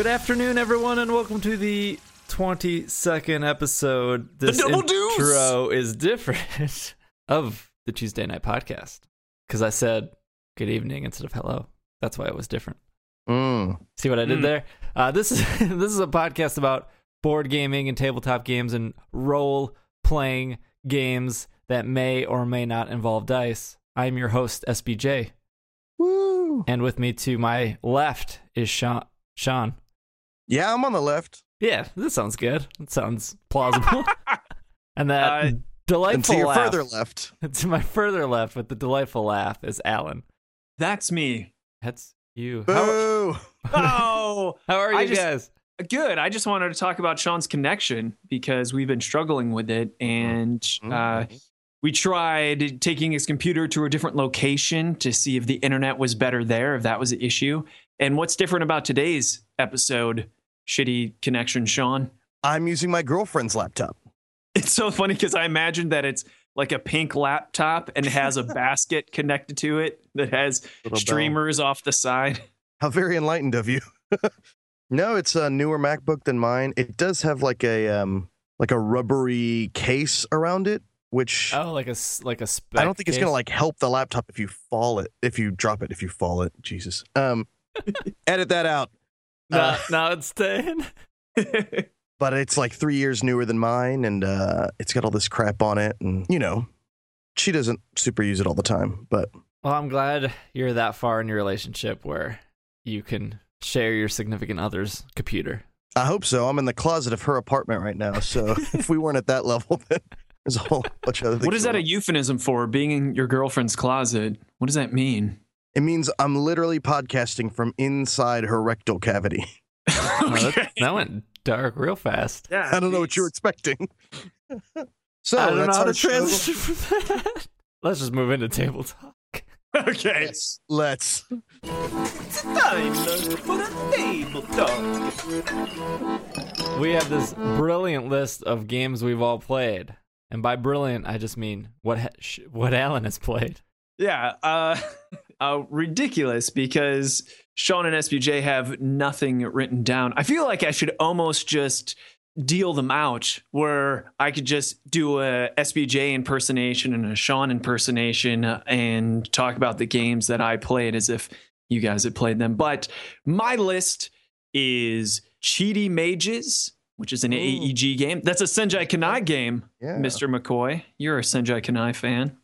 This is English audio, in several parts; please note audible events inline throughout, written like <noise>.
Good afternoon, everyone, and welcome to the 22nd episode. This the double deuce! intro is different <laughs> of the Tuesday Night Podcast because I said good evening instead of hello. That's why it was different. Mm. See what I did Mm. there? Uh, this is <laughs> this is a podcast about board gaming and tabletop games and role playing games that may or may not involve dice. I'm your host SBJ, Woo. and with me to my left is Sean. Sean. Yeah, I'm on the left. Yeah, this sounds good. It sounds plausible. <laughs> and that Uh, And delightful to your laugh. further left. <laughs> to my further left with the delightful laugh is Alan. That's me. That's you. How, <laughs> Oh, how are you I just- guys? good. I just wanted to talk about Sean's connection because we've been struggling with it, and uh, we tried taking his computer to a different location to see if the internet was better there, if that was the issue. And what's different about today's episode? Shitty connection, Sean. I'm using my girlfriend's laptop. <laughs> It's so funny because I imagine that it's like a pink laptop and has a <laughs> basket connected to it that has Little bell. streamers off the side. How very enlightened of you. <laughs> no, it's a newer MacBook than mine. It does have like a um like a rubbery case around it, which Oh, like a s- like a spec I don't think it's gonna like help the laptop if you fall it, if you drop it, if you fall it. Jesus. Um, edit that out. No, uh, no, it's staying. <laughs> But it's like three years newer than mine, and uh, it's got all this crap on it, and you know, she doesn't super use it all the time, but Well, I'm glad you're that far in your relationship where you can share your significant other's computer. I hope so. I'm in the closet of her apartment right now. So <laughs> if we weren't at that level, <laughs> then there's a whole bunch of other things. what is that a euphemism for? Being in your girlfriend's closet? What does that mean? It means I'm literally podcasting from inside her rectal cavity. <laughs> Oh, that, that went dark real fast. Yeah, I don't know what you were expecting. <laughs> so I don't know that's how to show. transition from that. <laughs> Let's just move into table talk. Okay. Yes, let's. It's time for a table talk. We have this brilliant list of games we've all played, and by brilliant, I just mean what ha- sh- what Alan has played. Yeah, uh, uh, ridiculous because Sean and SBJ have nothing written down. I feel like I should almost just deal them out where I could just do a SBJ impersonation and a Sean impersonation and talk about the games that I played as if you guys had played them. But my list is Cheaty Mages, which is an Ooh. AEG game. That's a Seiji Kanai game. Yeah. Mr. McCoy. You're a Seiji Kanai fan.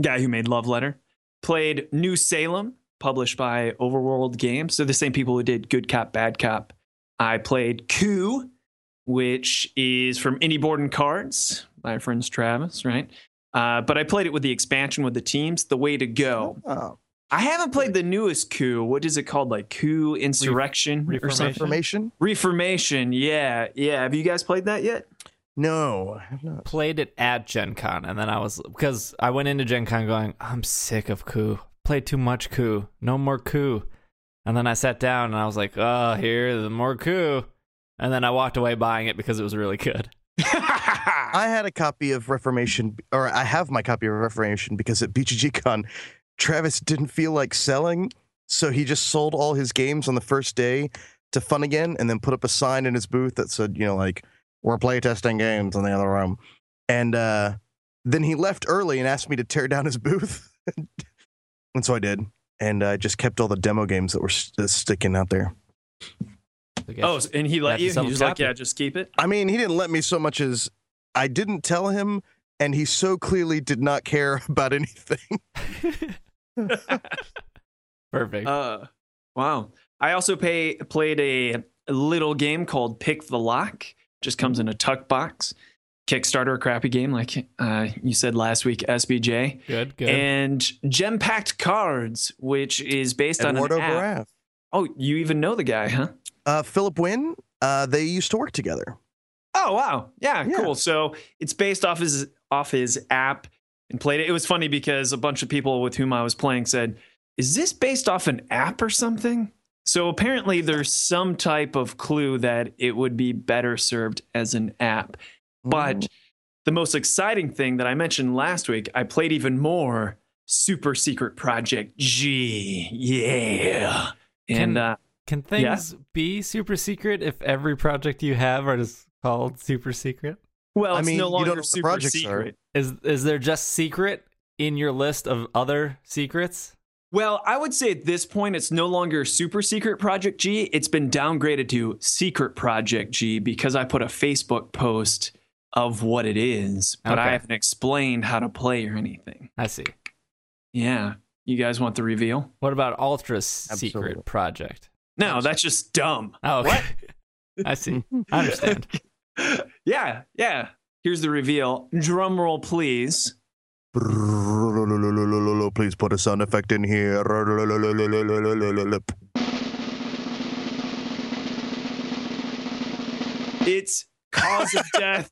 Guy who made Love Letter. Played New Salem, published by Overworld Games. They're the same people who did Good Cop, Bad Cop. I played Coup, which is from Indie Board and Cards my friends Travis, right? Uh, but I played it with the expansion with the teams. The way to go. Oh, I haven't played the newest Coup. What is it called? Like Coup Insurrection or Reformation? something? information? Reformation. Yeah, yeah. Have you guys played that yet? No, I have not. Played it at Gen Con, and then I was because I went into Gen Con going, I'm sick of coup. Played too much coup. No more coup. And then I sat down and I was like, oh, here's more coup. And then I walked away buying it because it was really good. <laughs> I had a copy of Reformation, or I have my copy of Reformation because at BGGCon, Travis didn't feel like selling, so he just sold all his games on the first day to Fun Again, and then put up a sign in his booth that said, you know, like we're playtesting games in the other room, and uh, then he left early and asked me to tear down his booth, <laughs> and so I did, and I just kept all the demo games that were st- sticking out there. I. Oh, and he Have let to you? He was like, yeah, just keep it. I mean, he didn't let me so much as I didn't tell him, and he so clearly did not care <laughs> about anything. <laughs> Perfect. Uh, wow. I also pay, played a, a little game called Pick the Lock. Just comes in a tuck box. Kickstarter, a crappy game, like uh, you said last week, SBJ. good, good. And Gem Packed Cards, which is based Eduardo on an app. Baraf. Oh, you even know the guy, huh? Uh, Philip Wynn, uh, they used to work together. Oh wow, yeah, Yeah. cool. So it's based off his off his app and played it. It was funny because a bunch of people with whom I was playing said, "Is this based off an app or something?" So apparently, there's some type of clue that it would be better served as an app. But the most exciting thing that I mentioned last week, I played even more. Super Secret Project G, yeah, and Can- uh, Can things be super secret if every project you have are just called super secret? Well, I it's mean, no you longer don't know the super projects are. secret. Is is there just secret in your list of other secrets? Well, I would say at this point, it's no longer Super Secret Project G. It's been downgraded to Secret Project G because I put a Facebook post of what it is, but I haven't explained how to play or anything. I see. Yeah. You guys want the reveal? What about ultra secret project? No, that's just dumb. Oh, okay. <laughs> I see. I understand. <laughs> yeah, yeah. Here's the reveal. Drum roll, please. Please put a sound effect in here. It's Cause of Death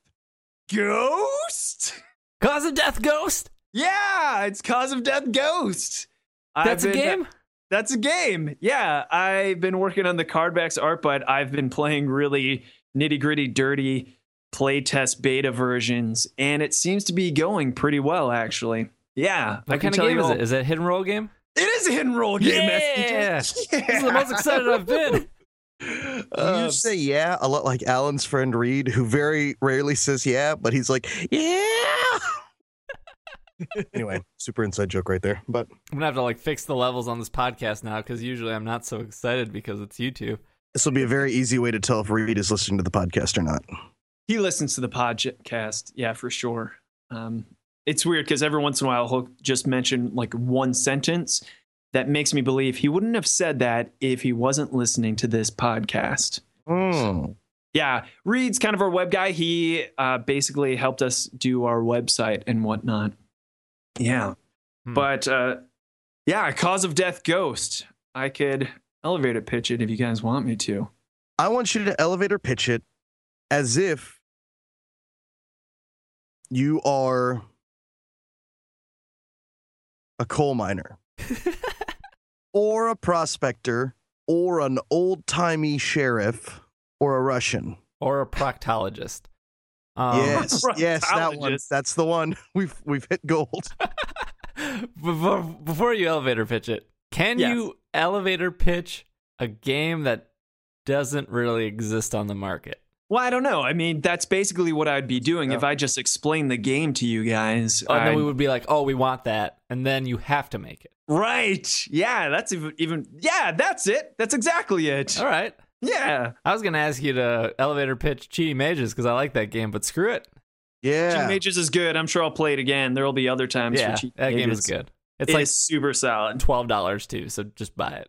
Ghost? Cause of Death Ghost. Yeah, it's Cause of Death Ghost. That's I've a game. That's a game. Yeah, I've been working on the cardbacks art, but I've been playing really nitty gritty, dirty playtest beta versions, and it seems to be going pretty well, actually. Yeah, I What can kind of game you is all- it? Is it a hit and role game? It is a hidden and role game. Yeah! SBJ. <laughs> This is the most excited I've been. Uh, you say yeah a lot like Alan's friend Reed, who very rarely says yeah, but he's like, yeah. <laughs> anyway, super inside joke right there. But I'm gonna have to like fix the levels on this podcast now because usually I'm not so excited because it's YouTube. this will be a very easy way to tell if Reed is listening to the podcast or not. He listens to the podcast, yeah, for sure. Um, it's weird because every once in a while he'll just mention like one sentence that makes me believe he wouldn't have said that if he wasn't listening to this podcast. Hmm. Yeah, Reed's kind of our web guy. He uh, basically helped us do our website and whatnot. Yeah, Hmm. but uh, yeah, cause of death, ghost. I could elevator pitch it if you guys want me to. I want you to elevator pitch it as if you are a coal miner <laughs> or a prospector or an old timey sheriff or a Russian. or a proctologist. Um, yes, <laughs> yes, that one. That's the one. <laughs> We've we've hit gold. before, before you elevator pitch it, can Yes. you elevator pitch a game that doesn't really exist on the market? Well, I don't know. I mean, that's basically what I'd be doing if I just explained the game to you guys. Oh, and then I'd- we would be like, "Oh, we want that," and then you have to make it. right. Yeah, that's even, even. Yeah, that's it. That's exactly it. All right. Yeah. I was gonna ask you to elevator pitch Cheaty Mages because I like that game, but screw it. Yeah. Cheat Mages is good. I'm sure I'll play it again. There will be other times yeah, for Cheat that game is good. It's It's like super solid. twelve dollars too, so just buy it.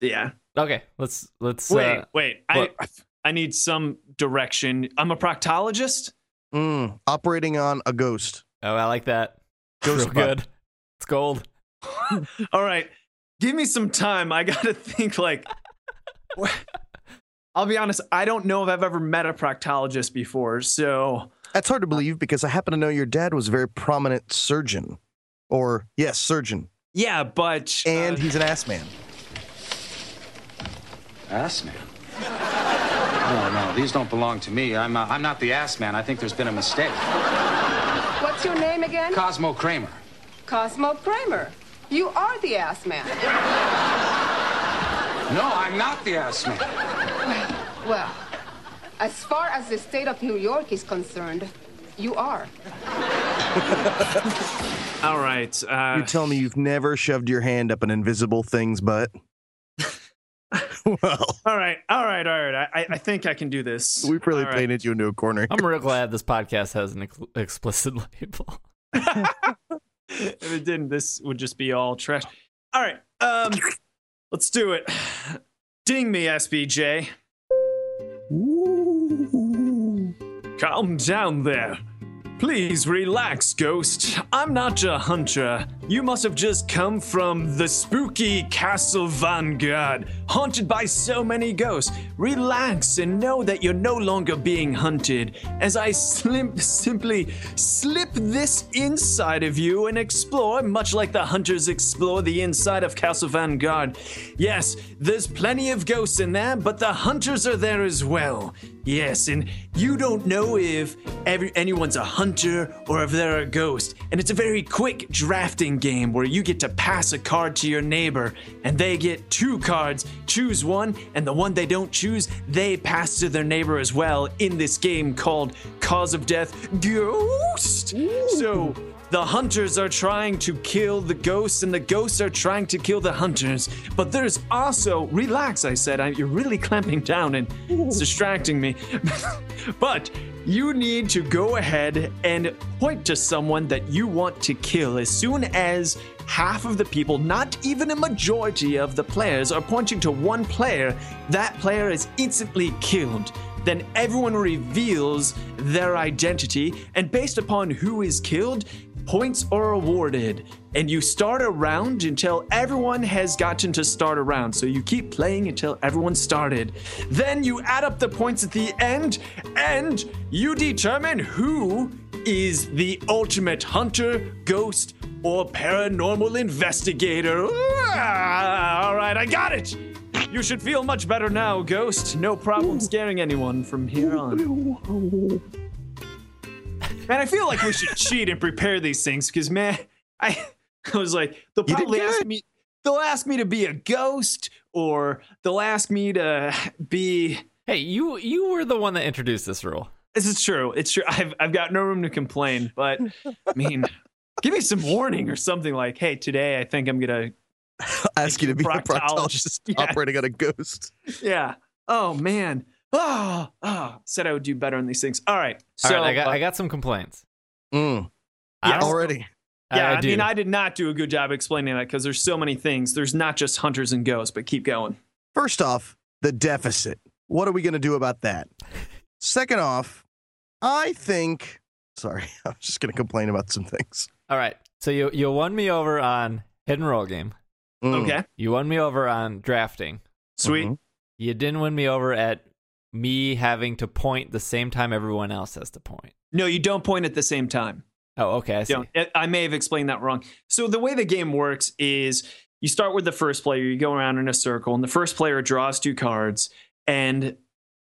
Yeah. Okay, let's let's. Wait, uh, wait. What? I need some direction. I'm a proctologist. Mm, operating on a ghost. oh, I like that. Ghost Real butt. good. It's gold. <laughs> All right. Give me some time. I got to <laughs> think like I'll be honest, I don't know if I've ever met a proctologist before. So, That's hard to believe because I happen to know your dad was a very prominent surgeon. Or, yes, surgeon. yeah, but And uh, he's an ass man. Ass man? No, no, these don't belong to me. I'm, uh, I'm not the ass man. I think there's been a mistake. What's your name again? Cosmo Kramer. Cosmo Kramer. You are the ass man. No, I'm not the ass man. Well, as far as the state of New York is concerned, you are. <laughs> all right. Uh, You tell me you've never shoved your hand up an invisible thing's butt? <laughs> well, all right. All right. All right. I, I think I can do this. we've really All right. painted you into a corner. I'm real glad this podcast has an ex- explicit <laughs> label. <laughs> if it didn't, this would just be all trash. All right. Um, let's do it. <sighs> Ding me, SBJ. Ooh. Calm down there. Please relax, Ghost. I'm not your hunter. You must have just come from the spooky Castle Vanguard, haunted by so many ghosts. Relax and know that you're no longer being hunted, as I slim- simply slip this inside of you and explore, much like the hunters explore the inside of Castle Vanguard. Yes, there's plenty of ghosts in there, but the hunters are there as well. Yes, and you don't know if every, anyone's a hunter or if they're a ghost. And it's a very quick drafting game where you get to pass a card to your neighbor and they get two cards, choose one, and the one they don't choose, they pass to their neighbor as well in this game called Cause of Death Ghost. So the hunters are trying to kill the ghosts, and the ghosts are trying to kill the hunters. But there's also, relax, I said, I, you're really clamping down and <laughs> it's distracting me. <laughs> but you need to go ahead and point to someone that you want to kill as soon as half of the people, not even a majority of the players, are pointing to one player, that player is instantly killed then everyone reveals their identity, and based upon who is killed, points are awarded. And you start a round until everyone has gotten to start a round. So you keep playing until everyone started. Then you add up the points at the end, and you determine who is the ultimate hunter, ghost, or paranormal investigator. Ah, all right, I got it. You should feel much better now, Ghost. No problem scaring anyone from here on. Man, I feel like we should cheat and prepare these things because, man, I, I was like, they'll probably ask me. They'll ask me to be a ghost, or they'll ask me to be. Hey, you you were the one that introduced this rule. This is true. It's true. I've I've got no room to complain, but I mean, give me some warning or something like, hey, today I think I'm gonna. <laughs> Ask you to be a proctologist. proctologist <laughs> Yeah. operating on a ghost. Yeah. Oh man. Oh, oh. Said I would do better on these things. All right. So right, I got uh, I got some complaints. Mm, I Yes. already. Yeah, I, I do. mean, I did not do a good job explaining that because there's so many things. There's not just hunters and ghosts, but keep going. First off, the deficit. What are we going to do about that? Second off, I think. Sorry, <laughs> I was just going to complain about some things. All right. So you you won me over on hidden role game. Mm, Okay, You won me over on drafting. sweet. mhm. You didn't win me over at me having to point the same time everyone else has to point. No, you don't point at the same time. Oh, okay. I see. I may have explained that wrong. So the way the game works is you start with the first player. You go around in a circle, and the first player draws two cards and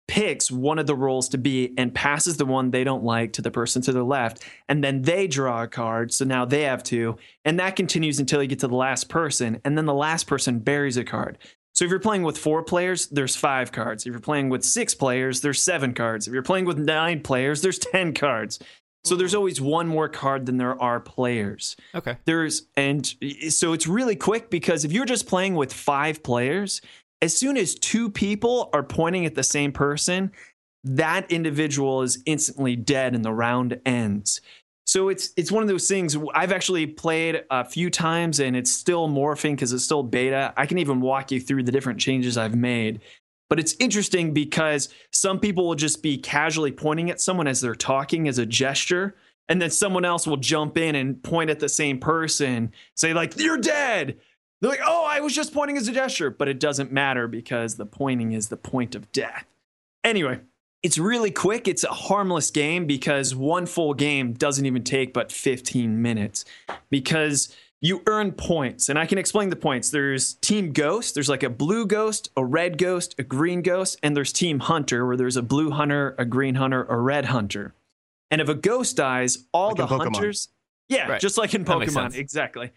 picks one of the roles to be and passes the one they don't like to the person to the left and then they draw a card so now they have two and that continues until you get to the last person and then the last person buries a card so if you're playing with four players there's five cards. If you're playing with six players there's seven cards. If you're playing with nine players there's <laughs> ten cards. So there's hmm. always one more card than there are players. Okay. there's and so it's really quick because if you're just playing with five players as soon as two people are pointing at the same person that individual is instantly dead and the round ends so it's it's one of those things i've actually played a few times and it's still morphing because it's still beta. I can even walk you through the different changes i've made. But it's interesting because some people will just be casually pointing at someone as they're talking as a gesture and then someone else will jump in and point at the same person say like you're dead! They're like oh i was just pointing as a gesture. But it doesn't matter because the pointing is the point of death. Anyway it's really quick. It's a harmless game because one full game doesn't even take but 15 minutes because you earn points. And i can explain the points. There's team ghost there's like a blue ghost a red ghost a green ghost and there's team hunter where there's a blue hunter a green hunter a red hunter. And if a ghost dies all Like the hunters yeah Right. just like in pokemon exactly.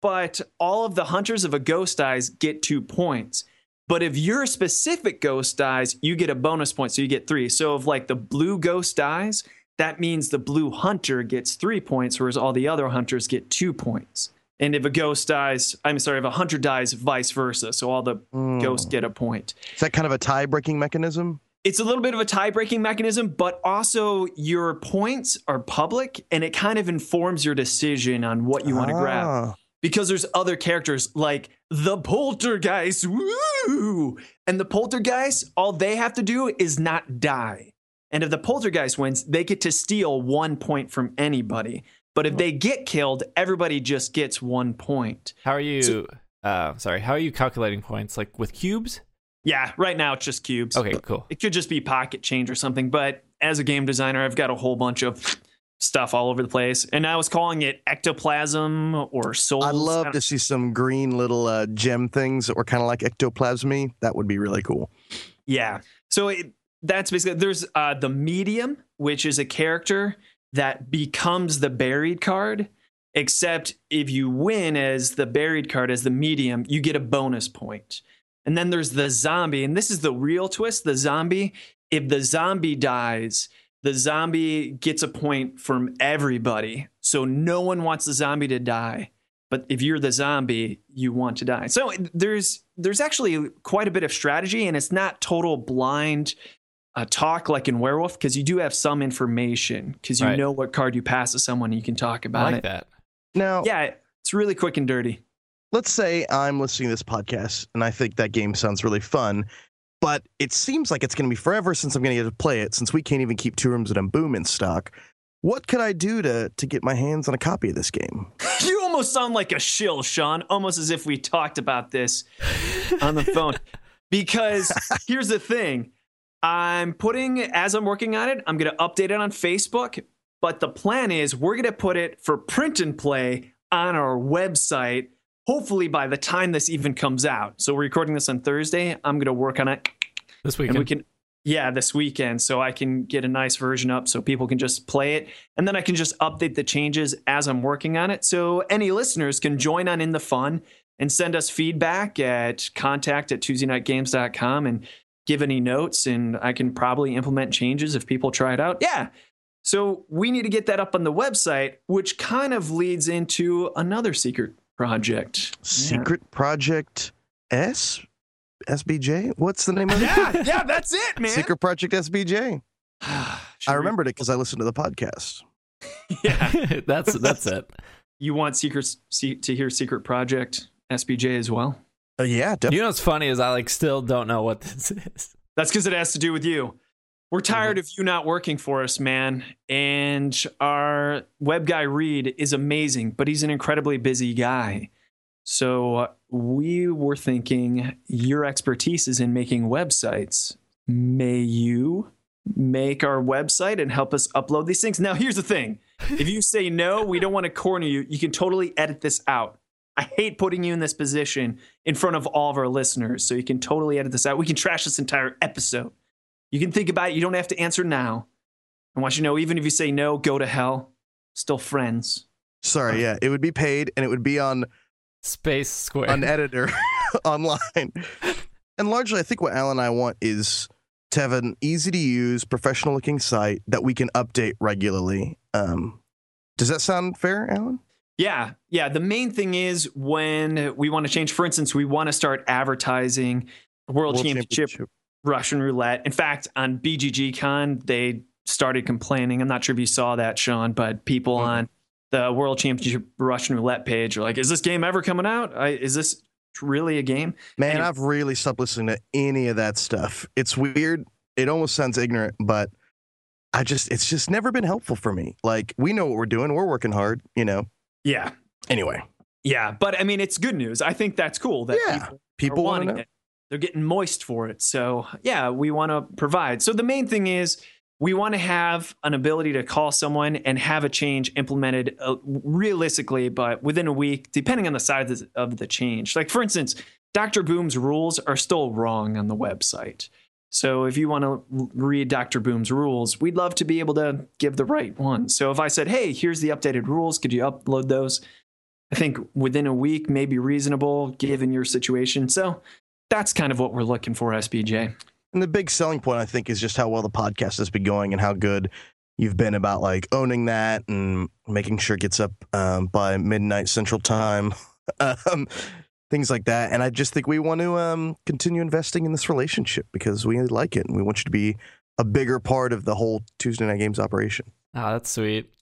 But all of the hunters of a ghost dies get two points but if your specific ghost dies you get a bonus point so you get three so if like the blue ghost dies that means the blue hunter gets three points whereas all the other hunters get two points and if a ghost dies i'm sorry if a hunter dies vice versa so all the Mm. ghosts get a point Is that kind of a tie breaking mechanism? it's a little bit of a tie-breaking mechanism, but also your points are public and it kind of informs your decision on what you want to grab. Ah, Because there's other characters like the poltergeist. Woo! And the poltergeist, all they have to do is not die. And if the poltergeist wins, they get to steal one point from anybody. But if they get killed, everybody just gets one point. How are you? uh, sorry. How are you calculating points? Like with cubes? Yeah, right now it's just cubes. Okay, cool. It could just be pocket change or something, but as a game designer, I've got a whole bunch of stuff all over the place. And I was calling it ectoplasm or souls. I'd love to see some green little uh, gem things that were kind of like ectoplasmy. That would be really cool. Yeah. So it, that's basically there's uh, the medium, which is a character that becomes the buried card. Except if you win as the buried card, as the medium, you get a bonus point. And then there's the zombie. And this is the real twist the zombie. If the zombie dies, the zombie gets a point from everybody. So no one wants the zombie to die. But if you're the zombie, you want to die. So there's there's actually quite a bit of strategy, and it's not total blind uh, talk like in Werewolf because you do have some information because you Right. know what card you pass to someone, and you can talk I about like it. that. Now, Yeah, it's really quick and dirty. let's say I'm listening to this podcast and I think that game sounds really fun, but it seems like it's going to be forever since I'm going to get to play it since we can't even keep Two Rooms at a Boom in stock. What could I do to to get my hands on a copy of this game? <laughs> You almost sound like a shill, Sean, almost as if we talked about this on the phone. <laughs> Because here's the thing I'm putting, as I'm working on it, I'm going to update it on Facebook. But the plan is we're going to put it for print and play on our website, hopefully by the time this even comes out. So we're recording this on Thursday. I'm going to work on it This and weekend. we can yeah this weekend so i can get a nice version up so people can just play it and then i can just update the changes as i'm working on it so any listeners can join on in the fun and send us feedback at contact at tuesdayknightgames.com and give any notes and i can probably implement changes if people try it out yeah so we need to get that up on the website which kind of leads into another secret project Secret Project S SBJ? What's the name of it? yeah <laughs> yeah that's it man Secret Project SBJ. <sighs> I remembered it because I listened to the podcast. <laughs> yeah <laughs> that's that's it. You want secrets se- to hear Secret Project SBJ as well? Uh, yeah, definitely. You know what's funny is I like still don't know what this is. That's because it has to do with you. We're tired of you not working for us, man. And our web guy Reed is amazing, but he's an incredibly busy guy. So uh, we were thinking your expertise is in making websites. May you make our website and help us upload these things? Now, here's the thing if you say no, we don't want to corner you, you can totally edit this out. I hate putting you in this position in front of all of our listeners. So you can totally edit this out. We can trash this entire episode. You can think about it. You don't have to answer now. I want you to know, even if you say no, go to hell. Still friends. Sorry, yeah, it would be paid and it would be on Space Square. an editor <laughs> online. And largely, I think what Alan and I want is to have an easy to use, professional looking site that we can update regularly. Um, does that sound fair, Alan? Yeah, yeah. The main thing is when we want to change, for instance, we want to start advertising World, Championship, Russian roulette. In fact, on BGG Con, they started complaining. I'm not sure if you saw that, Sean, but people Mhm. on the World Championship Russian roulette page are like, "Is this game ever coming out? I, is this really a game?" Man, Anyway. I've really stopped listening to any of that stuff. It's weird. It almost sounds ignorant, but I just, it's just never been helpful for me. Like, we know what we're doing. We're working hard, you know? Yeah, Anyway, yeah. But I mean, it's good news. I think that's cool that Yeah, people people want to wanting know. it. They're getting moist for it. So, yeah, we want to provide. So, the main thing is we want to have an ability to call someone and have a change implemented uh, realistically, but within a week, depending on the size of the- change. Like, for instance, Dr. Boom's rules are still wrong on the website. So, if you want to read Dr. Boom's rules, we'd love to be able to give the right one. So, if I said, hey, here's the updated rules, could you upload those? I think within a week may be reasonable given your situation. So that's kind of what we're looking for, SBJ. And the big selling point, I think, is just how well the podcast has been going and how good you've been about like owning that and making sure it gets up um, by midnight Central Time, <laughs> um, things like that. And I just think we want to um, continue investing in this relationship because we like it and we want you to be a bigger part of the whole Tuesday Knight Games operation. Oh, that's sweet.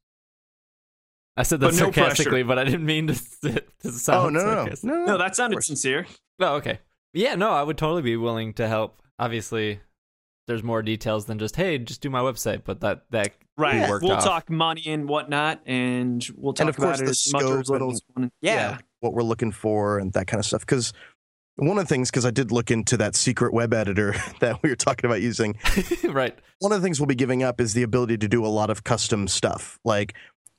I said that But no sarcastically, but I didn't mean to, <laughs> to sound oh no, no, no, sarcastic. no, No, that sounded sincere. Oh, okay. Yeah, no, I would totally be willing to help. Obviously, there's more details than just hey, just do my website, but that that Right. worked We'll off. talk money and whatnot, and we'll talk And of course, about it the as much scope as little and- as. Yeah. what we're looking for and that kind of stuff. Because one of the things, because I did look into that secret web editor <laughs> that we were talking about using, <laughs> right. one of the things we'll be giving up is the ability to do a lot of custom stuff. Like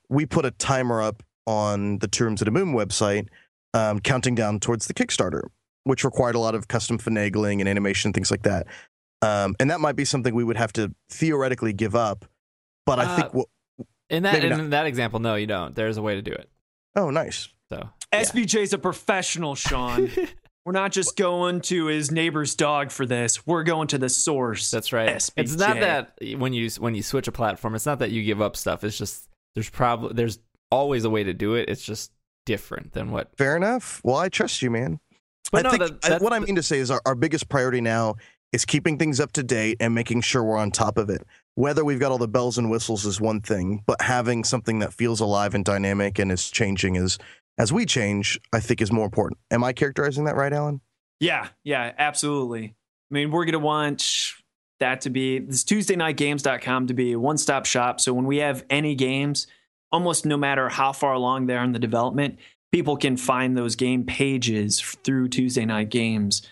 we put a timer up on the Terms of the Moon website, um, counting down towards the Kickstarter, which required a lot of custom finagling and animation, things like that. Um, and that might be something we would have to theoretically give up. But I Uh, think what In that in not. that example, no, you don't. There's a way to do it. Oh, nice. So SBJ's a professional, Sean. <laughs> We're not just going to his neighbor's dog for this. We're going to the source. that's right. SBJ. It's not that when you when you switch a platform, it's not that you give up stuff. It's just there's probably there's always a way to do it. It's just different than what. Fair enough. Well, I trust you, man. But I no, think that- I- what I mean to say is our, our biggest priority now is keeping things up to date and making sure we're on top of it. Whether we've got all the bells and whistles is one thing, but having something that feels alive and dynamic and is changing is as we change, I think is more important. Am I characterizing that right, Alan? Yeah, yeah, absolutely. I mean, we're going to want that to be this Tuesday night TuesdayKnightGames.com to be a one stop shop. So when we have any games, almost no matter how far along they are in the development, people can find those game pages through Tuesday Knight Games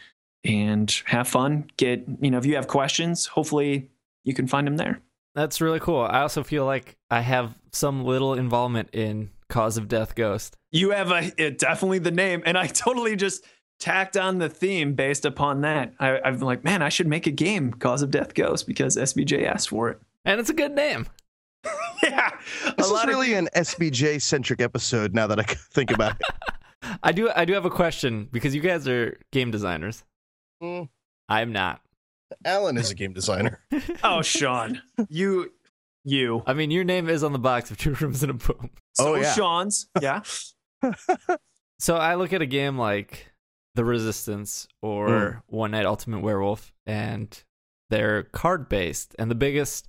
and have fun. Get, you know, if you have questions, hopefully you can find them there. That's really cool. I also feel like I have some little involvement in Cause of Death Ghost. You have a it, definitely the name, and I <laughs> totally just tacked on the theme based upon that. I, I'm like, man, I should make a game, Cause of Death Ghost, because SBJ asked for it. And it's a good name. <laughs> yeah, a This is lot of really an SBJ centric episode now that I <laughs> think about it. <laughs> I do I do have a question because you guys are game designers. Mm. I'm not. Alan is a game designer. oh, Sean, you, you. I mean, your name is on the box of Two Rooms and a Boom. So Oh, yeah. Sean's, yeah. So I look at a game like The Resistance or One Night Ultimate Werewolf, and they're card based. And the biggest,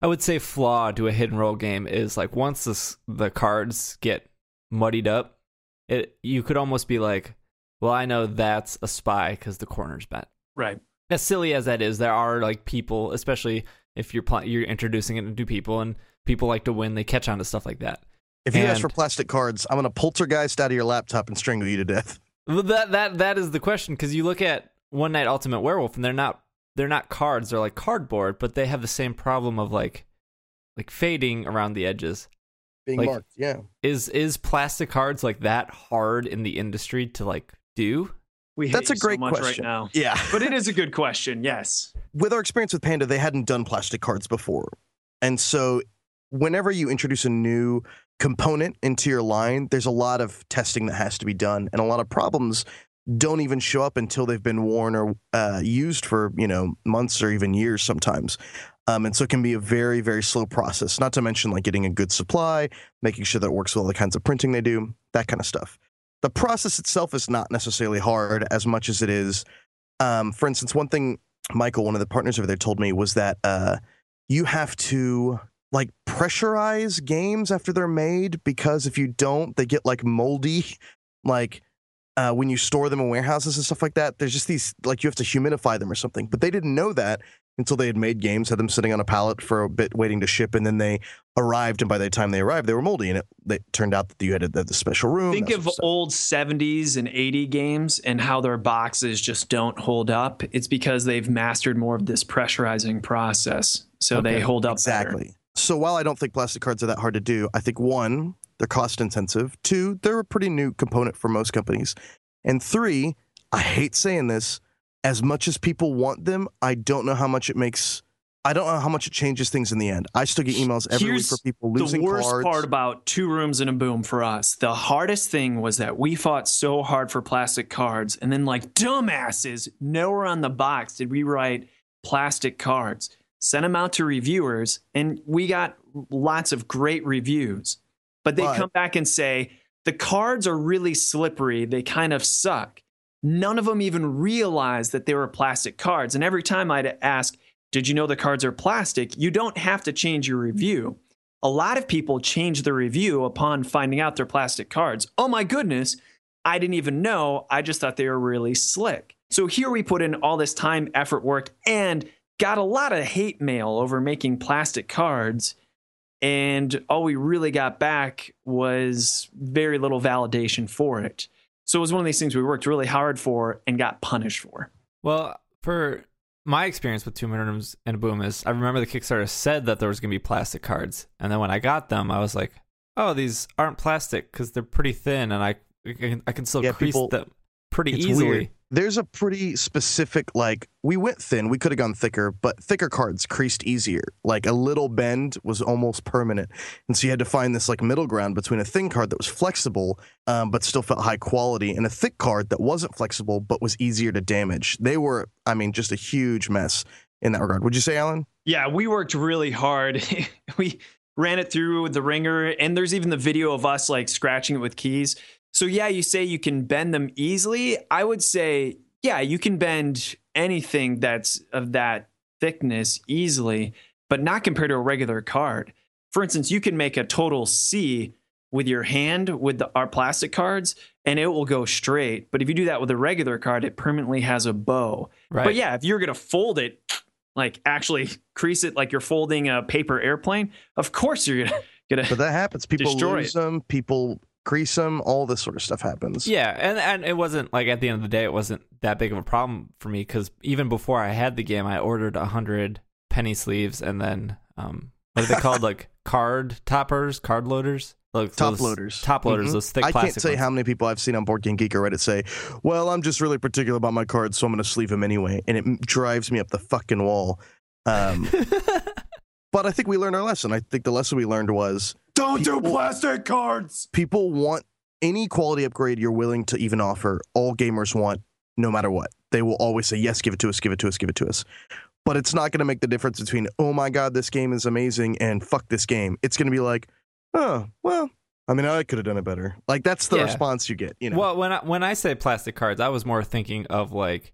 I would say, flaw to a hidden role game is like once this, the cards get muddied up, it you could almost be like, well, I know that's a spy because the corner's bent. Right. As silly as that is, there are like people, especially if you're pl- you're introducing it to people, and people like to win. They catch on to stuff like that. If you ask for plastic cards, I'm gonna poltergeist out of your laptop and strangle you to death. That that that is the question because you look at One Night Ultimate Werewolf and they're not they're not cards they're like cardboard but they have the same problem of like like fading around the edges. Being Like- marked, yeah. Is is plastic cards like that hard in the industry to like do? We hate That's a great so much question. right now. Yeah. <laughs> But it is a good question. Yes. with our experience with Panda, they hadn't done plastic cards before. And so whenever you introduce a new component into your line, there's a lot of testing that has to be done. And a lot of problems don't even show up until they've been worn or uh, used for, you know, months or even years sometimes. Um, and so it can be a very, very slow process, not to mention like getting a good supply, making sure that works with all the kinds of printing they do, that kind of stuff. The process itself is not necessarily hard as much as it is. Um, for instance, one thing Michael, one of the partners over there, told me was that uh, you have to like pressurize games after they're made because if you don't, they get like moldy. <laughs> Like uh, when you store them in warehouses and stuff like that, there's just these like you have to humidify them or something. But they didn't know that until they had made games, had them sitting on a pallet for a bit waiting to ship, and then they arrived. And by the time they arrived, they were moldy, and it, it turned out that you had the, the special room. Think of old 70s and 80 games and how their boxes just don't hold up. It's because they've mastered more of this pressurizing process. So they hold up better. Exactly. So while I don't think plastic cards are that hard to do, I think one, they're cost intensive. Two, they're a pretty new component for most companies. And three, I hate saying this, as much as people want them, I don't know how much it makes. I don't know how much it changes things in the end. I still get emails every Here's week for people losing cards. The worst cards. part about two rooms and a boom for us, the hardest thing was that we fought so hard for plastic cards, and then like dumbasses, nowhere on the box did we write plastic cards. Sent them out to reviewers, and we got lots of great reviews. But they But- come back and say the cards are really slippery. They kind of suck. None of them even realized that they were plastic cards. And every time I'd ask, Did you know the cards are plastic? You don't have to change your review. A lot of people change their review upon finding out they're plastic cards. Oh my goodness, I didn't even know. I just thought they were really slick. So here we put in all this time, effort, work, and got a lot of hate mail over making plastic cards. And all we really got back was very little validation for it. So it was one of these things we worked really hard for and got punished for. Well, for my experience with Two Minute Rooms and a Boom is I remember the Kickstarter said that there was going to be plastic cards, and then when I got them, I was like, "Oh, these aren't plastic because they're pretty thin, and I I can, I can still Yeah, crease people- them pretty it's easily." weird. There's a pretty specific like we went thin we could have gone thicker but thicker cards creased easier. Like a little bend was almost permanent. And so you had to find this like middle ground between a thin card that was flexible um, but still felt high quality and a thick card that wasn't flexible but was easier to damage. They were i mean just a huge mess in that regard. Would you say alan? Yeah, we worked really hard. <laughs> we ran it through the ringer, and there's even the video of us like scratching it with keys. So, yeah, you say you can bend them easily. I would say, yeah, you can bend anything that's of that thickness easily, but not compared to a regular card. For instance, you can make a total C with your hand with the, our plastic cards, and it will go straight. But if you do that with a regular card, it permanently has a bow. Right. But yeah, if you're gonna fold it, like actually crease it like you're folding a paper airplane, of course you're gonna gonna. but that happens people Destroy lose it. them people crease them all this sort of stuff happens Yeah, and and it wasn't like at the end of the day, it wasn't that big of a problem for me because even before I had the game, I ordered a hundred penny sleeves and then um, what are they called? <laughs> like card toppers, card loaders, like top those- loaders top loaders, Mhm. those thick i can't plastic. say ones. how many people i've seen on board game geek or reddit say well i'm just really particular about my cards so i'm going to sleeve them anyway and it drives me up the fucking wall um, <laughs> but i think we learned our lesson i think the lesson we learned was Don't do plastic cards. people want any quality upgrade you're willing to even offer all gamers want no matter what they will always say yes give it to us give it to us give it to us but it's not going to make the difference between oh my god this game is amazing and fuck this game it's going to be like oh well i mean i could have done it better like that's the Yeah. response you get you know Well, when I, when I say plastic cards, I was more thinking of like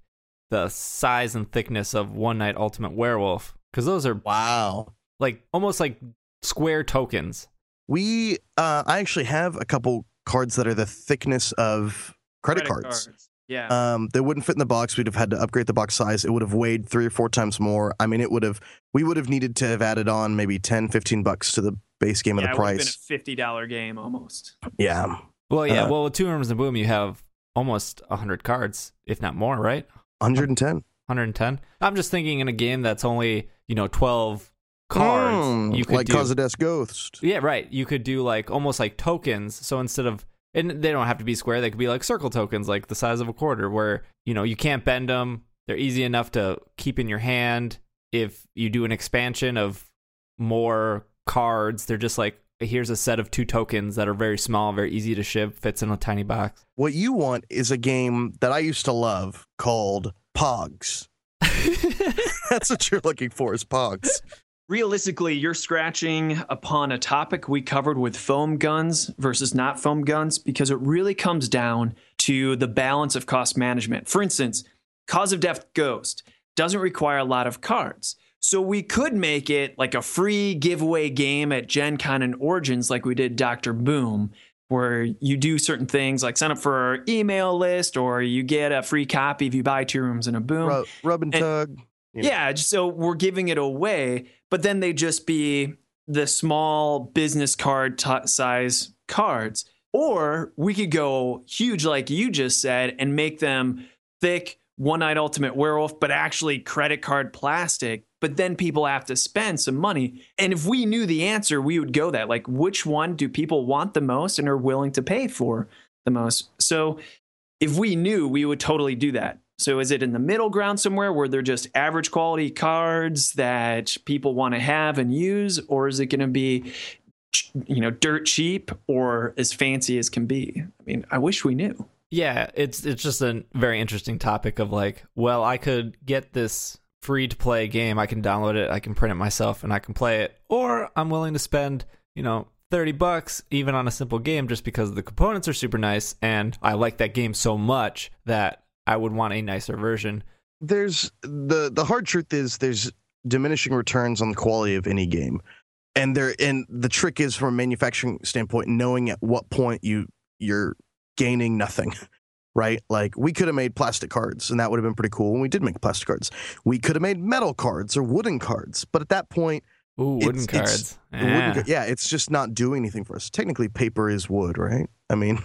the size and thickness of One Night Ultimate Werewolf because those are wow like almost like square tokens. We uh i actually have a couple cards that are the thickness of credit, cards Yeah. Um, they wouldn't fit in the box. We'd have had to upgrade the box size. It would have weighed three or four times more. I mean, it would have, we would have needed to have added on maybe 10, 15 bucks to the base game yeah, of it the would have been a price. fifty dollar game almost. Yeah. Well, yeah. Uh, well, with Two Rooms and Boom, you have almost hundred cards, if not more, right? 110. 110. I'm just thinking in a game that's only you know 12 cards, Mm, you could like do. Cause of Death Ghost. yeah, right. You could do like almost like tokens. So instead of and they don't have to be square. They could be like circle tokens, like the size of a quarter, where you know you can't bend them. They're easy enough to keep in your hand. If you do an expansion of more cards, they're just like here's a set of two tokens that are very small, very easy to ship, fits in a tiny box. What you want is a game that I used to love called Pogs. <laughs> <laughs> That's what you're looking for is Pogs. Realistically, you're scratching upon a topic we covered with foam guns versus not foam guns because it really comes down to the balance of cost management. For instance, Cause of Death Ghost doesn't require a lot of cards. So we could make it like a free giveaway game at Gen Con and Origins, like we did Dr. Boom, where you do certain things like sign up for our email list or you get a free copy if you buy two rooms in a boom. Rub, rub and And- tug. Know. Yeah, so we're giving it away, but then they just be the small business card t- size cards. Or we could go huge, like you just said, and make them thick, one night ultimate werewolf, but actually credit card plastic. But then people have to spend some money. And if we knew the answer, we would go that. Like, which one do people want the most and are willing to pay for the most? So if we knew, we would totally do that. So is it in the middle ground somewhere where they're just average quality cards that people want to have and use, or is it going to be, you know, dirt cheap or as fancy as can be? I mean, I wish we knew. Yeah, it's it's just a very interesting topic of like, well, I could get this free to play game, I can download it, I can print it myself and I can play it, or I'm willing to spend, you know, 30 bucks even on a simple game just because the components are super nice and I like that game so much that I would want a nicer version. there's the the hard truth is there's diminishing returns on the quality of any game and there and the trick is from a manufacturing standpoint knowing at what point you you're gaining nothing <laughs> right like we could have made plastic cards and that would have been pretty cool when we did make plastic cards we could have made metal cards or wooden cards but at that point Ooh, wooden It's- it's- cards. wooden Yeah. ca- eh. yeah it's just not doing anything for us technically paper is wood right i mean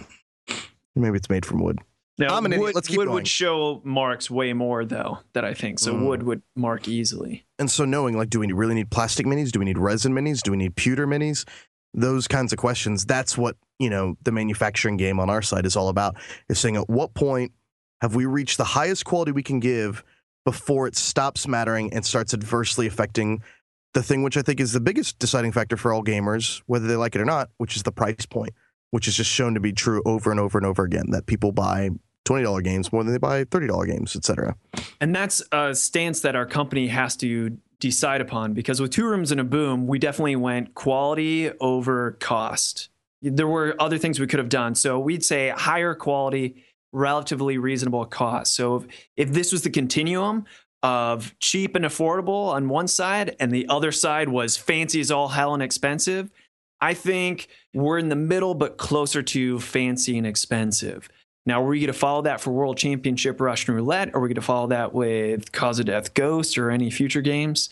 <laughs> maybe it's made from wood Now, I'm an idiot. wood, Let's keep wood going. would show marks way more though that I think. So Mm. wood would mark easily. and so knowing like do we really need plastic minis do we need resin minis do we need pewter minis those kinds of questions that's what you know the manufacturing game on our side is all about is saying at what point Have we reached the highest quality we can give before it stops mattering and starts adversely affecting the thing which I think is the biggest deciding factor for all gamers, whether they like it or not, which is the price point, which is just shown to be true over and over and over again that people buy $20 games more than they buy $30 games, etc. And that's a stance that our company has to decide upon because with two rooms and a boom, we definitely went quality over cost. There were other things we could have done. So we'd say higher quality, relatively reasonable cost. So if, if this was the continuum of cheap and affordable on one side, and the other side was fancy as all hell and expensive, I think we're in the middle, but closer to fancy and expensive. Now, are we going to follow that for World Championship Russian Roulette? Or Are we going to follow that with Cause of Death Ghost or any future games?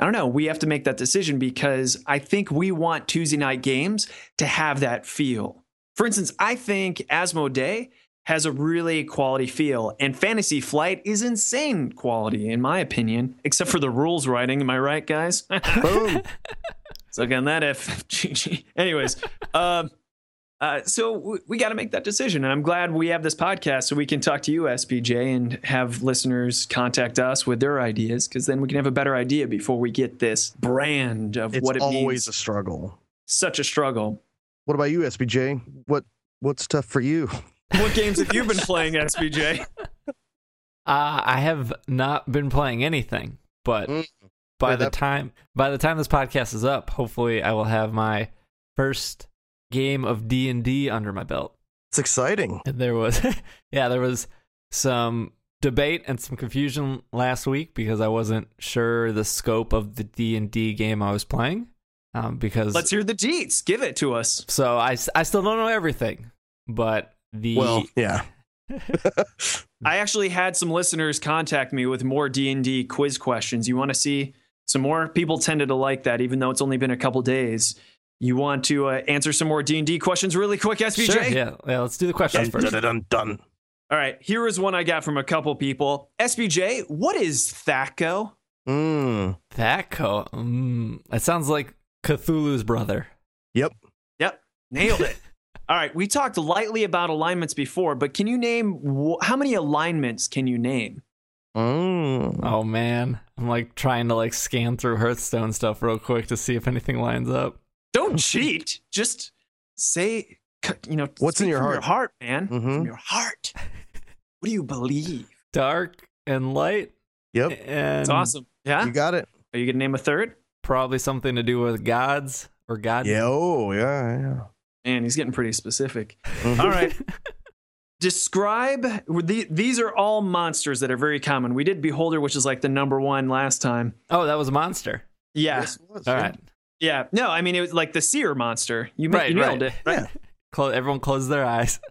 I don't know. We have to make that decision because I think we want Tuesday Knight Games to have that feel. For instance, I think Asmodee has a really quality feel, and Fantasy Flight is insane quality, in my opinion, except for the rules writing. Am I right, guys? <laughs> Boom. Suck on that, FFG. Anyways, um, <laughs> uh, so we, we got to make that decision. And I'm glad we have this podcast so we can talk to you, SBJ, and have listeners contact us with their ideas because then we can have a better idea before we get this brand of It's what it means. It's always a struggle. Such a struggle. What about you, SBJ? What what's tough for you? What games have you been <laughs> playing, SBJ? Uh, I have not been playing anything, but Mm. by Yeah, the that- time by the time this podcast is up, hopefully I will have my first game of D and D under my belt. It's exciting. There was, <laughs> yeah, there was some debate and some confusion last week because I wasn't sure the scope of the D and D game I was playing. Um, because Let's hear the deets. Give it to us. so I, I still don't know everything, but the Well, yeah. <laughs> I actually had some listeners contact me with more D&D quiz questions. You want to see some more? People tended to like that, even though it's only been a couple days. You want to uh, answer some more D&D questions really quick, SBJ? sure, yeah, yeah. Let's do the questions Dun, first. dun, dun, dun. All right, here is one I got from a couple people. SBJ, what is THACO? Mm. Thaco. mm, it sounds like Cthulhu's brother. Yep. Yep, nailed it. <laughs> All right, we talked lightly about alignments before, but can you name wh- how many alignments can you name? Mm. Oh man, I'm like trying to like scan through Hearthstone stuff real quick to see if anything lines up. Don't cheat. Just say, you know, What's in your heart? Your heart, man. From Mhm. your heart. What do you believe? Dark and light, Yep. and It's awesome. Yeah. You got it. Are you gonna name a third? Probably something to do with gods or god. Yeah. Oh, yeah. Yeah. Man, he's getting pretty specific. Mhm. All right. <laughs> Describe the- these are all monsters that are very common. We did Beholder, which is like the number one last time. Oh, that was a monster. Yeah. Yes, it was, All yeah. right. Yeah. No, I mean it was like the seer monster. You, ma- Right, you nailed right. it. Right. Yeah. Clo- everyone close their eyes. <laughs>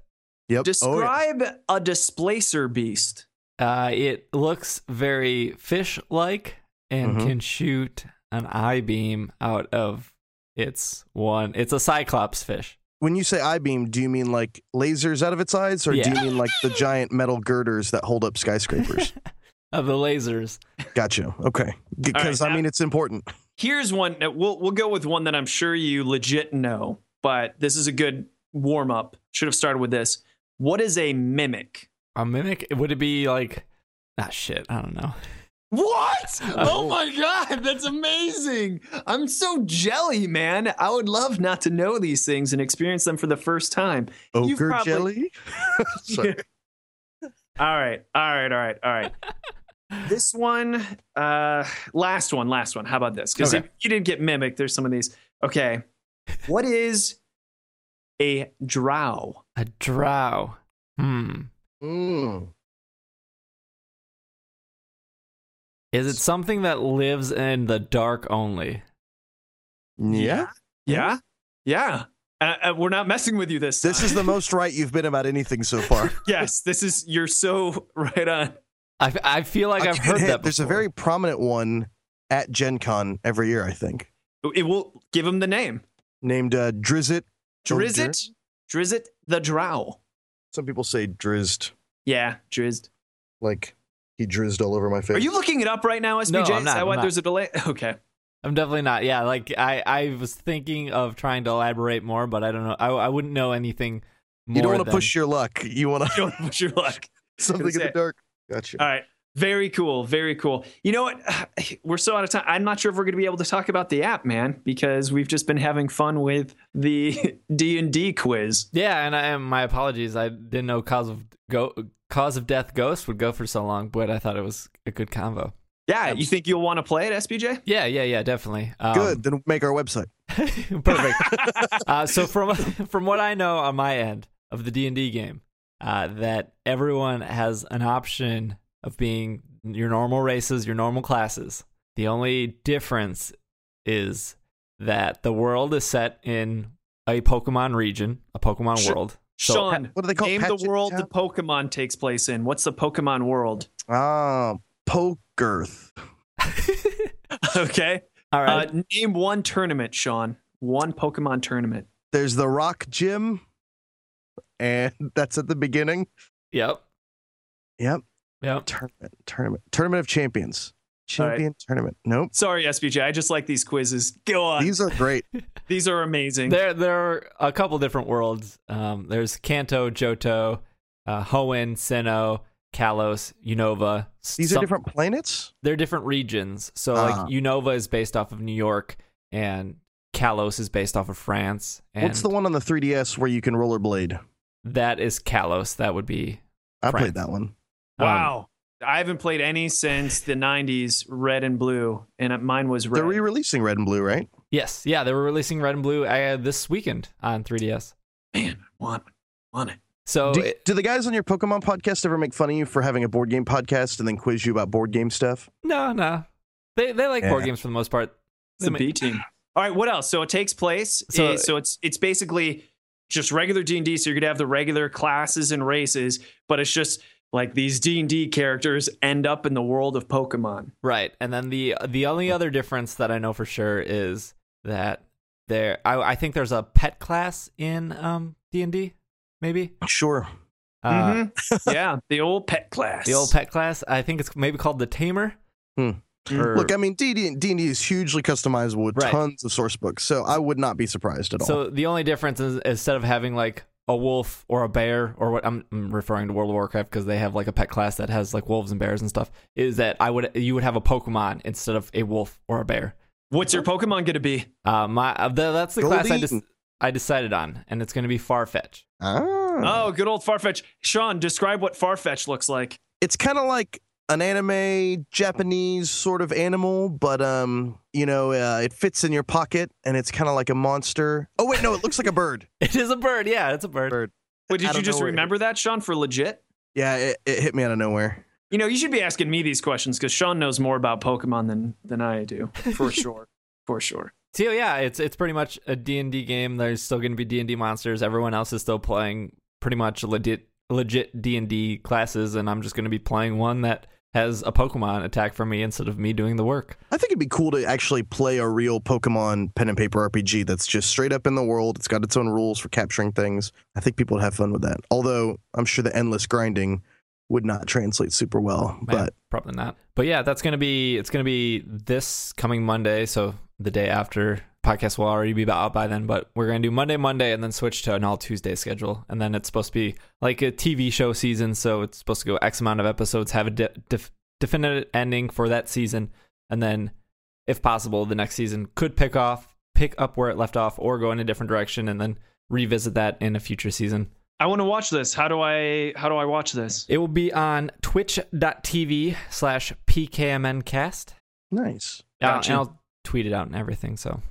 Yep. Oh, yeah. Describe a displacer beast. Uh, it looks very fish-like and Mhm. can shoot an eye beam out of its one. It's a cyclops fish. When you say I beam, do you mean like lasers out of its eyes, or do you mean like the giant metal girders that hold up skyscrapers? <laughs> Of the lasers. gotcha. Okay. Because I now- mean, it's important. Here's one. We'll we'll go with one that I'm sure you legit know, but this is a good warm up. Should have started with this. What is a mimic? A mimic? Would it be like? Ah, shit. I don't know. What? <laughs> Oh my god, that's amazing! I'm so jelly, man. I would love not to know these things and experience them for the first time. You've Ogre probably- jelly. <laughs> <laughs> Sorry. All right, all right, all right, all right. This one, uh, last one, last one. How about this? Because Okay. you did get mimicked, There's some of these. Okay, what is a drow? A drow. Hmm. Mm. Is it something that lives in the dark only? Yeah. Yeah, yeah. Uh, uh, we're not messing with you this. This is the most right you've been about anything so far. <laughs> yes. This is you're so right on. I, I feel like I'll I've give you a heard hint. that. There's a very prominent one at Gen Con every year, I think, It will give him the name. named uh, Drizzt. Drizzt? Drizzit the Drow. Some people say Drizzed, Yeah, Drizzed. like he drizzed all over my face. Are you looking it up right now, SBJ? No, I'm Is not, that I'm why not. there's a delay? <laughs> Okay. I'm definitely not. Yeah, like I, I was thinking of trying to elaborate more, but I don't know. I, I wouldn't know anything more. You don't want to than- push your luck. You want <laughs> You to. don't push your luck. <laughs> Something in the dark. Gotcha. All right. Very cool. Very cool. You know what? <sighs> We're so out of time. I'm not sure if we're going to be able to talk about the app, man, because we've just been having fun with the <laughs> D and D quiz. Yeah, and I, and my apologies. I didn't know cause of go cause of death ghost would go for so long, but I thought it was a good combo. Yeah, you think you'll want to play it, SBJ? Yeah, yeah, yeah, definitely. Um, Good. Then make our website. <laughs> Perfect. <laughs> uh, so from from what I know on my end of the D and D game, uh, that everyone has an option of being your normal races, your normal classes. The only difference is that the world is set in a Pokemon region, a Pokemon Sh- world. So- Sean, What do they call name the world Town? the Pokemon takes place in. What's the Pokemon world? Ah, Pokerth. <laughs> Okay. All right. Uh, name one tournament, Sean. One Pokemon tournament. There's the Rock Gym, and <laughs> that's at the beginning. yep. Yep. Yep. Tournament. Tournament. Tournament of Champions. All right. Champion tournament. Nope. Sorry, SBJ. I just like these quizzes. Go on. These, These are great. <laughs> These are amazing. There, there are a couple different worlds. Um, there's Kanto, Johto, uh, Hoenn, Sinnoh, Kalos, Unova. These are different planets. They're different regions. So Ah. like Unova is based off of New York, and Kalos is based off of France. And What's the one on the 3DS where you can rollerblade? That is Kalos. That would be. I France. played that one. um, wow. I haven't played any since the 90s, red and blue, and mine was red. They're re-releasing Red and Blue, right? yes. Yeah, they were releasing Red and Blue uh, this weekend on 3DS. Man, I want, want it. So do, it- do the guys on your Pokemon podcast ever make fun of you for having a board game podcast and then quiz you about board game stuff? no, no, they they like board games for the most part. It's They B team. All right, what else? So it takes place. So- So, so it's it's basically just regular D and D. So you're gonna have the regular classes and races, but it's just like these D and D characters end up in the world of Pokemon. Right, and then the the only other difference that I know for sure is that there. I, I think there's a pet class in um D and D, maybe. Sure. Uh, Mhm. <laughs> yeah, the old pet class. The old pet class. I think it's maybe called the Tamer. Hmm. Or- Look, I mean, D&D, D&D is hugely customizable with Right. tons of source books, so I would not be surprised at all. so the only difference is instead of having like a wolf or a bear or what I'm, I'm referring to World of Warcraft because they have like a pet class that has like wolves and bears and stuff. Is that I would you would have a Pokemon instead of a wolf or a bear. What's your Pokemon gonna be? Uh, my uh, the, that's the class I, Goldeen. des- I decided on, and it's going to be Farfetch. ah. Oh, good old Farfetch. Sean, describe what Farfetch looks like. it's kind of like an anime Japanese sort of animal, but um, you know, uh, it fits in your pocket and it's kind of like a monster. Oh wait, no, it looks like a bird. <laughs> It is a bird. Yeah, it's a bird. Bird. Wait, did you just nowhere. remember that, Sean, for legit? Yeah, it, it hit me out of nowhere. You know, you should be asking me these questions because Sean knows more about Pokemon than than I do, <laughs> for sure, for sure. So yeah, it's it's pretty much a D&D game. There's still going to be D&D monsters. Everyone else is still playing pretty much legit legit D&D classes and I'm just going to be playing one that has a Pokemon attack for me instead of me doing the work. I think it'd be cool to actually play a real Pokemon pen and paper RPG that's just straight up in the world. It's got its own rules for capturing things. I think people would have fun with that. Although I'm sure the endless grinding would not translate super well. Yeah, But probably not. But yeah, that's gonna be it's gonna be this coming Monday, so the day after podcast will already be out by then. But we're gonna do Monday, Monday, and then switch to an all Tuesday schedule, and then it's supposed to be like a TV show season, so it's supposed to go X amount of episodes, have a de- def- definite ending for that season, and then if possible, the next season could pick off, pick up where it left off, or go in a different direction, and then revisit that in a future season. I want to watch this. How do I how do I watch this? It will be on twitch.tv slash pkmncast. nice. Uh, Gotcha. and I'll tweet it out and everything. So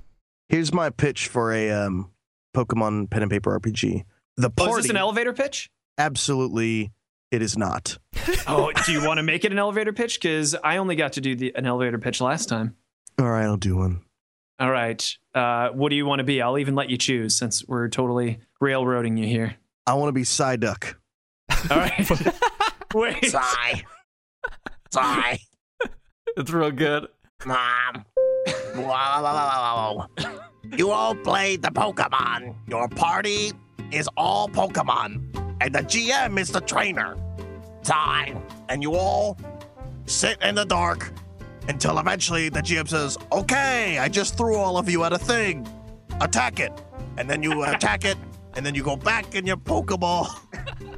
Here's my pitch for a um, Pokemon pen and paper RPG. The Oh, party, is this an elevator pitch? absolutely, it is not. <laughs> Oh, do you want to make it an elevator pitch? Because I only got to do the an elevator pitch last time. All right, I'll do one. All right. Uh, what do you want to be? I'll even let you choose since we're totally railroading you here. I want to be Psyduck. All right. <laughs> <laughs> Wait. Psy. Psy. it's real good. Mom. You all played the Pokemon. Your party is all Pokemon. And the GM is the trainer. Time. And you all sit in the dark until eventually the GM says, Okay, I just threw all of you at a thing. Attack it. And then you <laughs> attack it. And then you go back in your Pokeball.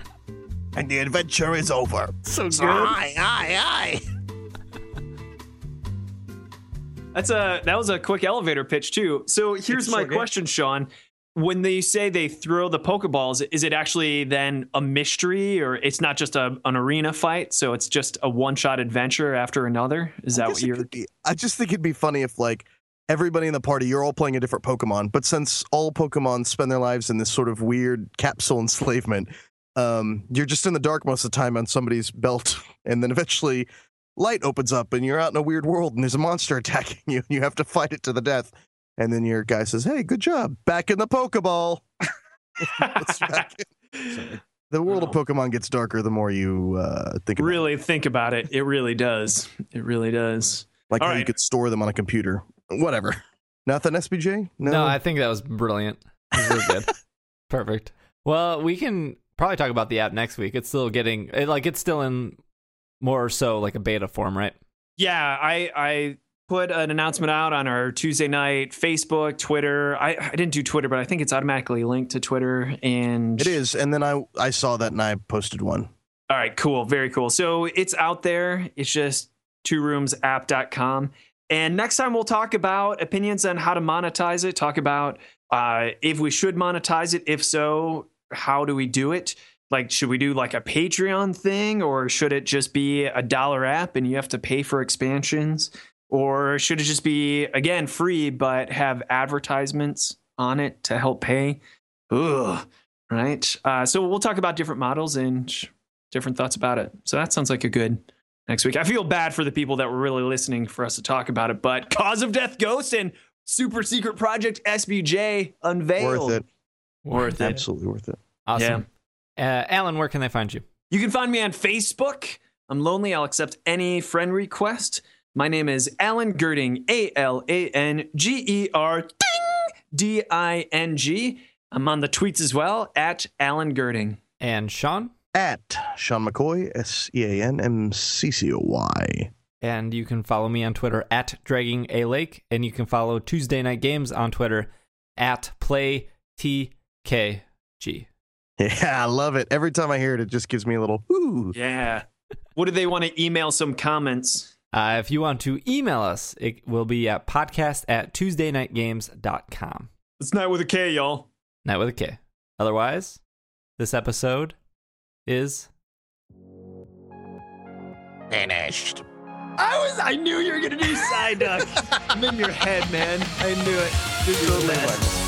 <laughs> and the adventure is over. So So aye, aye, aye. That's a that was a quick elevator pitch too. So here's my question, Sean. When they say they throw the Pokeballs, is it actually then a mystery, or it's not just a, an arena fight? So it's just a one shot adventure after another. Is that what you're? be. I just think it'd be funny if like everybody in the party, you're all playing a different Pokemon, but since all Pokemon spend their lives in this sort of weird capsule <laughs> enslavement, um, you're just in the dark most of the time on somebody's belt, and then eventually light opens up and you're out in a weird world and there's a monster <laughs> attacking you and you have to fight it to the death. And then your guy says, Hey, good job. Back in the Pokeball. <laughs> Back in- <laughs> The world of Pokemon gets darker the more you uh, think about it. Really think about it. It really does. It really does. Like All how you could store them on a computer. Whatever. Nothing SBJ? No. No, I think that was brilliant. This was good. Perfect. Well, we can probably talk about the app next week. It's still getting it, like it's still in more or so like a beta form, right? Yeah, I I put an announcement out on our Tuesday Knight Facebook, Twitter. I, I didn't do Twitter, but I think it's automatically linked to Twitter. And It is. And then I I saw that and I posted one. All right, cool. Very cool. So it's out there. It's just two roomsapp.com. And next time we'll talk about opinions on how to monetize it, talk about uh, if we should monetize it. If so, how do we do it? Like, should we do like a Patreon thing or should it just be a dollar app and you have to pay for expansions? Or should it just be, again, free, but have advertisements on it to help pay? Ugh. Right. Uh, so we'll talk about different models and different thoughts about it. So that sounds like a good next week. I feel bad for the people that were really listening for us to talk about it, but Cause of Death Ghost and Super Secret Project SBJ unveiled. Worth it. Worth it. Absolutely worth it. Awesome. Uh, Alan, where can they find you? You can find me on Facebook. I'm lonely. I'll accept any friend request. My name is Alan Gerding, A L A N G E R D I N G. I'm on the tweets as well at Alan Gerding. And Sean? At Sean McCoy, S E A N M C C O Y. And you can follow me on Twitter at Dragging a Lake. And you can follow Tuesday Knight Games on Twitter at PlayTKG. <laughs> Yeah, I love it. Every time I hear it, it just gives me a little ooh. Yeah. <laughs> what do they want to email some comments? Uh, if you want to email us, it will be at podcast at TuesdayKnightGames.com. It's not with a K, y'all. Not with a K. Otherwise, this episode is Finished. I was I knew you were gonna do Psyduck. <laughs> I'm in your head, man. I knew it. You're the best.